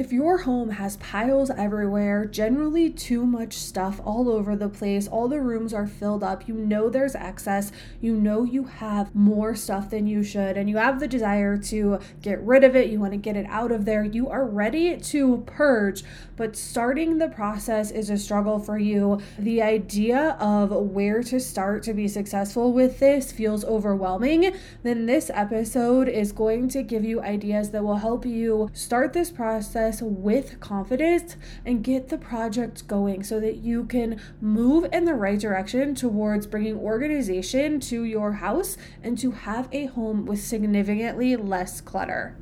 If your home has piles everywhere, generally too much stuff all over the place, all the rooms are filled up, you know there's excess, you know you have more stuff than you should, and you have the desire to get rid of it, you want to get it out of there, you are ready to purge, but starting the process is a struggle for you. The idea of where to start to be successful with this feels overwhelming, then this episode is going to give you ideas that will help you start this process with confidence and get the project going so that you can move in the right direction towards bringing organization to your house and to have a home with significantly less clutter.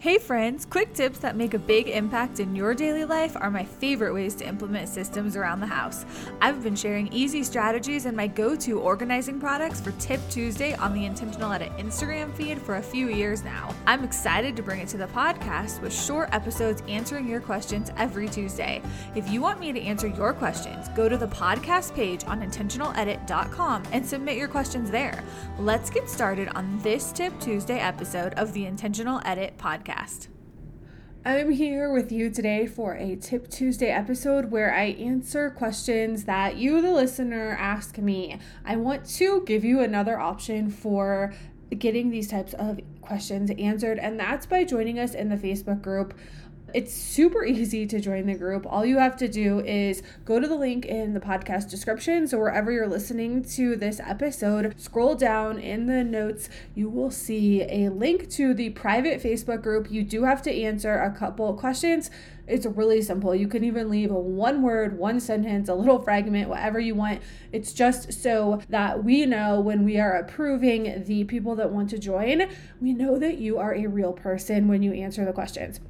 Hey friends, quick tips that make a big impact in your daily life are my favorite ways to implement systems around the house. I've been sharing easy strategies and my go to organizing products for Tip Tuesday on the Intentional Edit Instagram feed for a few years now. I'm excited to bring it to the podcast with short episodes answering your questions every Tuesday. If you want me to answer your questions, go to the podcast page on intentionaledit.com and submit your questions there. Let's get started on this Tip Tuesday episode of the Intentional Edit podcast podcast. I'm here with you today for a Tip Tuesday episode where I answer questions that you, the listener, ask me. I want to give you another option for getting these types of questions answered, and that's by joining us in the Facebook group. It's super easy to join the group. All you have to do is go to the link in the podcast description. So, wherever you're listening to this episode, scroll down in the notes. You will see a link to the private Facebook group. You do have to answer a couple questions. It's really simple. You can even leave a one word, one sentence, a little fragment, whatever you want. It's just so that we know when we are approving the people that want to join, we know that you are a real person when you answer the questions.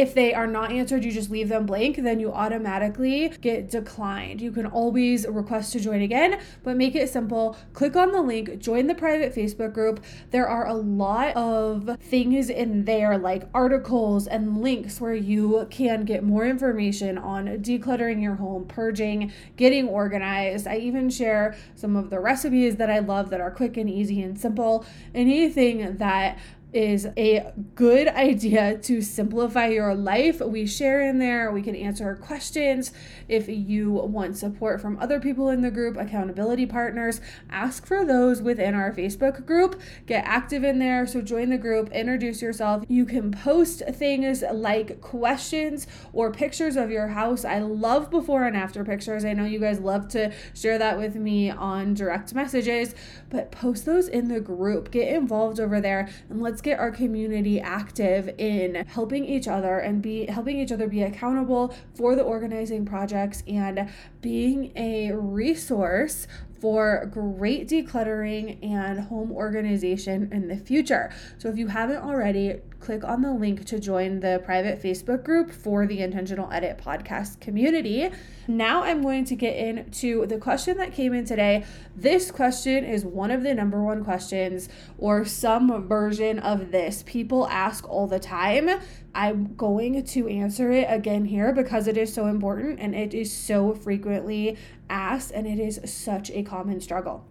If they are not answered, you just leave them blank, then you automatically get declined. You can always request to join again, but make it simple. Click on the link, join the private Facebook group. There are a lot of things in there, like articles and links, where you can get more information on decluttering your home, purging, getting organized. I even share some of the recipes that I love that are quick and easy and simple. Anything that is a good idea to simplify your life. We share in there, we can answer questions. If you want support from other people in the group, accountability partners, ask for those within our Facebook group. Get active in there. So join the group, introduce yourself. You can post things like questions or pictures of your house. I love before and after pictures. I know you guys love to share that with me on direct messages, but post those in the group. Get involved over there and let's let's get our community active in helping each other and be helping each other be accountable for the organizing projects and being a resource for great decluttering and home organization in the future. So if you haven't already, click on the link to join the private Facebook group for the Intentional Edit podcast community. Now I'm going to get into the question that came in today. This question is one of the number one questions, or some version of this. People ask all the time. I'm going to answer it again here because it is so important and it is so frequently asked and it is such a common struggle.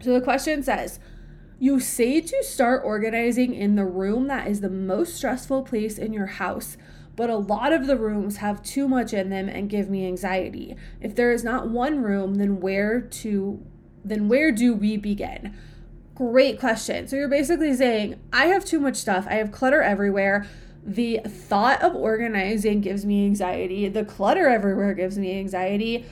So the question says, you say to start organizing in the room that is the most stressful place in your house, but a lot of the rooms have too much in them and give me anxiety. If there is not one room, then where to then where do we begin? Great question. So you're basically saying, I have too much stuff. I have clutter everywhere. The thought of organizing gives me anxiety. The clutter everywhere gives me anxiety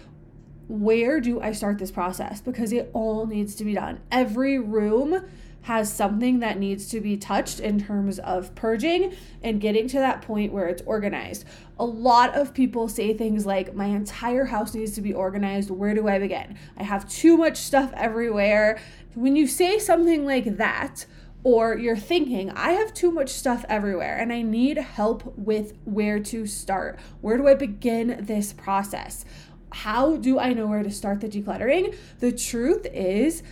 where do I start this process? Because it all needs to be done. Every room has something that needs to be touched in terms of purging and getting to that point where it's organized. A lot of people say things like, My entire house needs to be organized. Where do I begin? I have too much stuff everywhere. When you say something like that, or you're thinking, I have too much stuff everywhere and I need help with where to start. Where do I begin this process? how do I know where to start the decluttering? The truth is,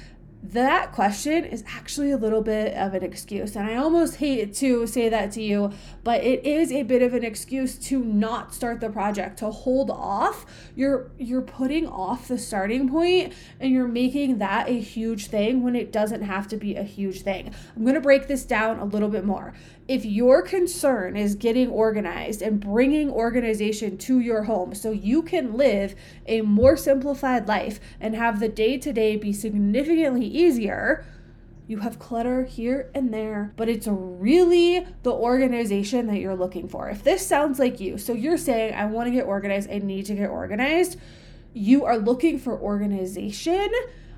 that question is actually a little bit of an excuse. And I almost hate to say that to you, but it is a bit of an excuse to not start the project, to hold off. You're you're putting off the starting point and you're making that a huge thing when it doesn't have to be a huge thing. I'm going to break this down a little bit more. If your concern is getting organized and bringing organization to your home so you can live a more simplified life and have the day to day be significantly easier, you have clutter here and there, but it's really the organization that you're looking for. If this sounds like you, so you're saying, I want to get organized, I need to get organized, you are looking for organization,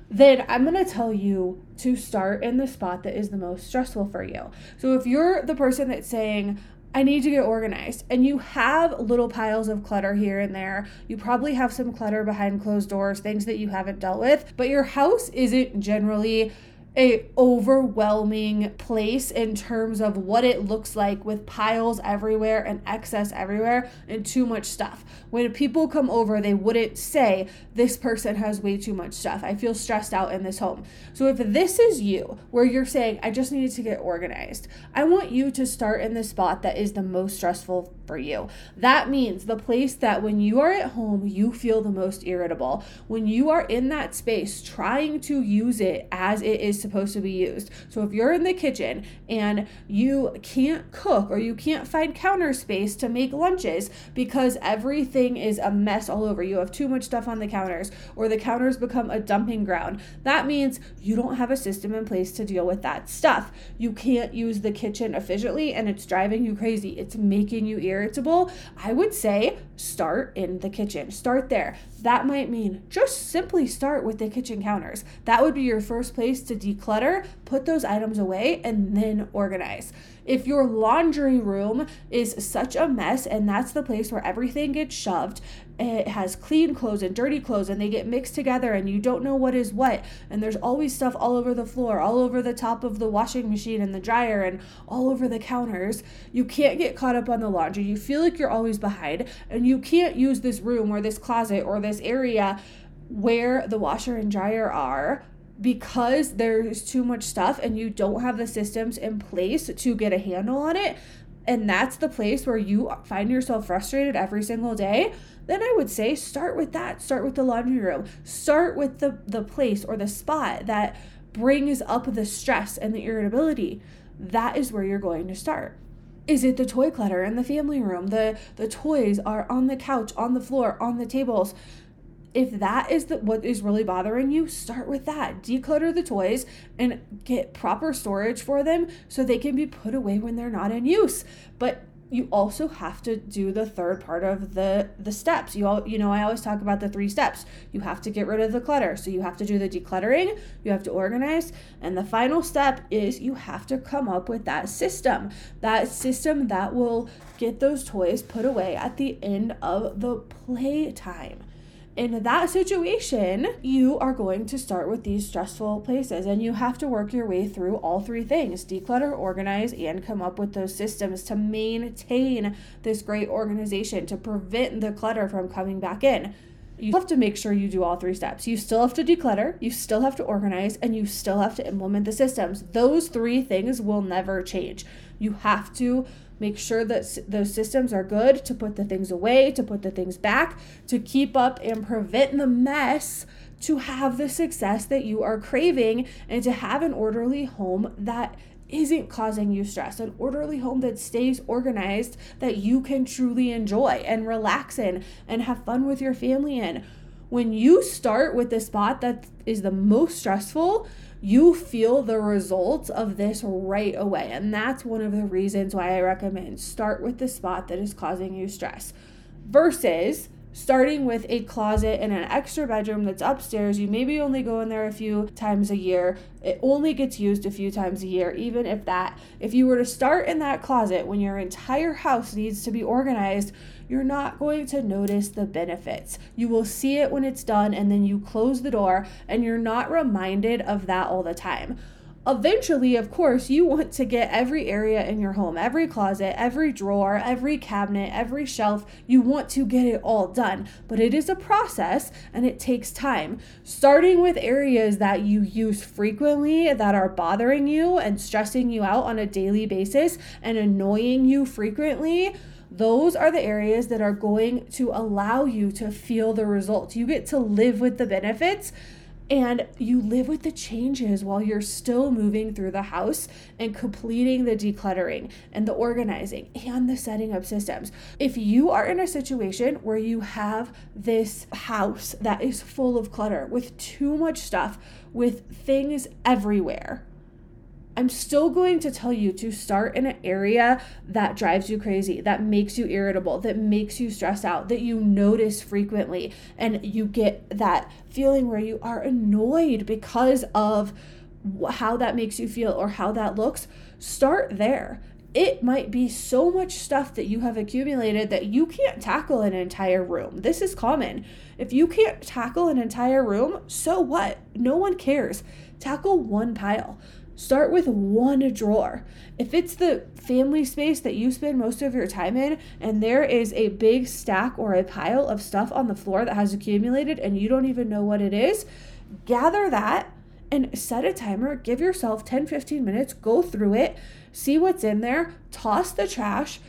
then I'm going to tell you to start in the spot that is the most stressful for you. So if you're the person that's saying, I need to get organized. And you have little piles of clutter here and there. You probably have some clutter behind closed doors, things that you haven't dealt with, but your house isn't generally a overwhelming place in terms of what it looks like with piles everywhere and excess everywhere and too much stuff. When people come over, they wouldn't say this person has way too much stuff. I feel stressed out in this home. So if this is you where you're saying I just need to get organized, I want you to start in the spot that is the most stressful for you. That means the place that when you are at home, you feel the most irritable. When you are in that space trying to use it as it is supposed to be used. So if you're in the kitchen and you can't cook or you can't find counter space to make lunches because everything is a mess all over, you have too much stuff on the counters or the counters become a dumping ground, that means you don't have a system in place to deal with that stuff. You can't use the kitchen efficiently and it's driving you crazy. It's making you irritable. I would say start in the kitchen. Start there. That might mean just simply start with the kitchen counters. That would be your first place to declutter, put those items away, and then organize. If your laundry room is such a mess and that's the place where everything gets shoved, it has clean clothes and dirty clothes and they get mixed together and you don't know what is what, and there's always stuff all over the floor, all over the top of the washing machine and the dryer, and all over the counters, you can't get caught up on the laundry. You feel like you're always behind, and you can't use this room or this closet or this area where the washer and dryer are because there's too much stuff and you don't have the systems in place to get a handle on it, and that's the place where you find yourself frustrated every single day, then I would say start with that. Start with the laundry room. Start with the, the place or the spot that brings up the stress and the irritability. That is where you're going to start. Is it the toy clutter in the family room? The the toys are on the couch, on the floor, on the tables if that is the, what is really bothering you, start with that. Declutter the toys and get proper storage for them so they can be put away when they're not in use. But you also have to do the third part of the the steps. You all you know I always talk about the three steps. You have to get rid of the clutter. So you have to do the decluttering, you have to organize, and the final step is you have to come up with that system. That system that will get those toys put away at the end of the playtime in that situation, you are going to start with these stressful places and you have to work your way through all three things declutter, organize, and come up with those systems to maintain this great organization, to prevent the clutter from coming back in. You have to make sure you do all three steps. You still have to declutter, you still have to organize, and you still have to implement the systems. Those three things will never change. You have to make sure that those systems are good to put the things away, to put the things back, to keep up and prevent the mess, to have the success that you are craving, and to have an orderly home that isn't causing you stress, an orderly home that stays organized, that you can truly enjoy and relax in and have fun with your family in. When you start with the spot that is the most stressful, you feel the results of this right away. And that's one of the reasons why I recommend start with the spot that is causing you stress versus starting with a closet in an extra bedroom that's upstairs. You maybe only go in there a few times a year. It only gets used a few times a year, even if that. If you were to start in that closet when your entire house needs to be organized, you're not going to notice the benefits. You will see it when it's done and then you close the door and you're not reminded of that all the time. Eventually, of course, you want to get every area in your home, every closet, every drawer, every cabinet, every shelf. You want to get it all done, but it is a process and it takes time. Starting with areas that you use frequently that are bothering you and stressing you out on a daily basis and annoying you frequently those are the areas that are going to allow you to feel the results. You get to live with the benefits and you live with the changes while you're still moving through the house and completing the decluttering and the organizing and the setting up systems. If you are in a situation where you have this house that is full of clutter with too much stuff, with things everywhere, I'm still going to tell you to start in an area that drives you crazy, that makes you irritable, that makes you stressed out, that you notice frequently, and you get that feeling where you are annoyed because of how that makes you feel or how that looks. Start there. It might be so much stuff that you have accumulated that you can't tackle an entire room. This is common. If you can't tackle an entire room, so what? No one cares. Tackle one pile Start with one drawer. If it's the family space that you spend most of your time in, and there is a big stack or a pile of stuff on the floor that has accumulated and you don't even know what it is, gather that and set a timer. Give yourself 10 15 minutes, go through it, see what's in there, toss the trash,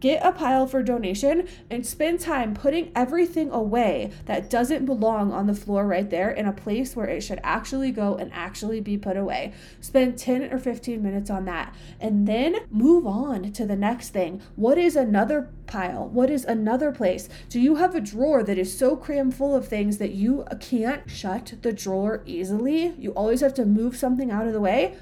get a pile for donation and spend time putting everything away that doesn't belong on the floor right there in a place where it should actually go and actually be put away. Spend 10 or 15 minutes on that and then move on to the next thing. What is another pile? What is another place? Do you have a drawer that is so crammed full of things that you can't shut the drawer easily? You always have to move something out of the way?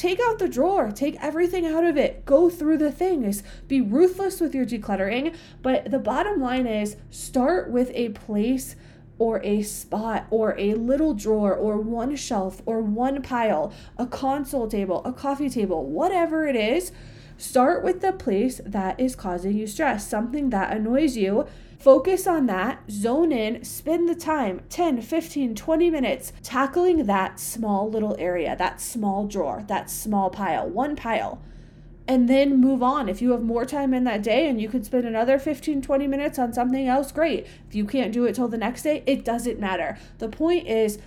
Take out the drawer, take everything out of it, go through the things, be ruthless with your decluttering. But the bottom line is start with a place or a spot or a little drawer or one shelf or one pile, a console table, a coffee table, whatever it is. Start with the place that is causing you stress, something that annoys you Focus on that, zone in, spend the time 10, 15, 20 minutes tackling that small little area, that small drawer, that small pile, one pile. And then move on. If you have more time in that day and you can spend another 15, 20 minutes on something else, great. If you can't do it till the next day, it doesn't matter. The point is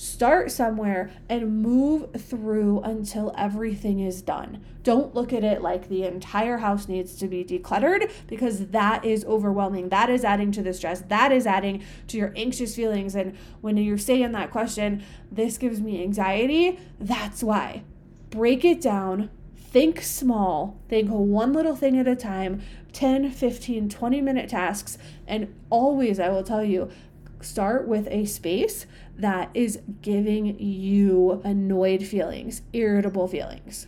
Start somewhere and move through until everything is done. Don't look at it like the entire house needs to be decluttered because that is overwhelming. That is adding to the stress. That is adding to your anxious feelings. And when you're saying that question, this gives me anxiety, that's why. Break it down, think small, think one little thing at a time, 10, 15, 20 minute tasks. And always, I will tell you, start with a space that is giving you annoyed feelings, irritable feelings.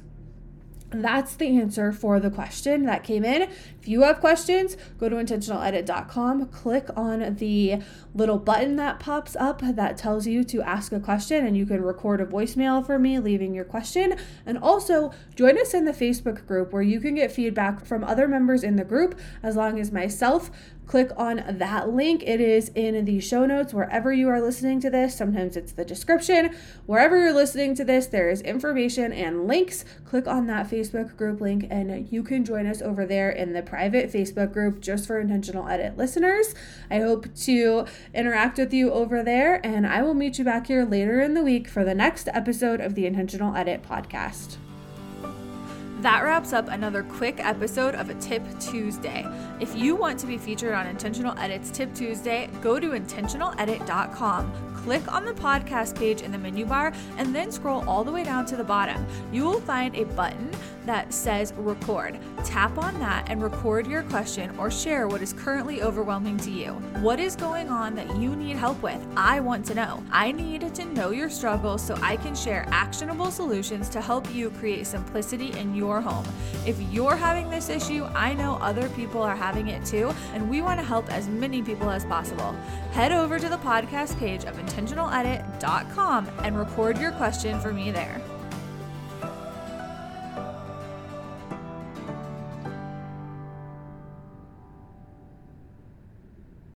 That's the answer for the question that came in. If you have questions, go to intentionaledit.com, click on the little button that pops up that tells you to ask a question, and you can record a voicemail for me leaving your question. And also join us in the Facebook group where you can get feedback from other members in the group, as long as myself click on that link. It is in the show notes wherever you are listening to this. Sometimes it's the description. Wherever you're listening to this, there is information and links. Click on that Facebook group link and you can join us over there in the private Facebook group just for intentional edit listeners. I hope to interact with you over there and I will meet you back here later in the week for the next episode of the Intentional Edit podcast. That wraps up another quick episode of a Tip Tuesday. If you want to be featured on Intentional Edits Tip Tuesday, go to intentionaledit.com click on the podcast page in the menu bar and then scroll all the way down to the bottom. You will find a button that says record. Tap on that and record your question or share what is currently overwhelming to you. What is going on that you need help with? I want to know. I need to know your struggles so I can share actionable solutions to help you create simplicity in your home. If you're having this issue, I know other people are having it too, and we want to help as many people as possible. Head over to the podcast page of intentionaledit.com and record your question for me there.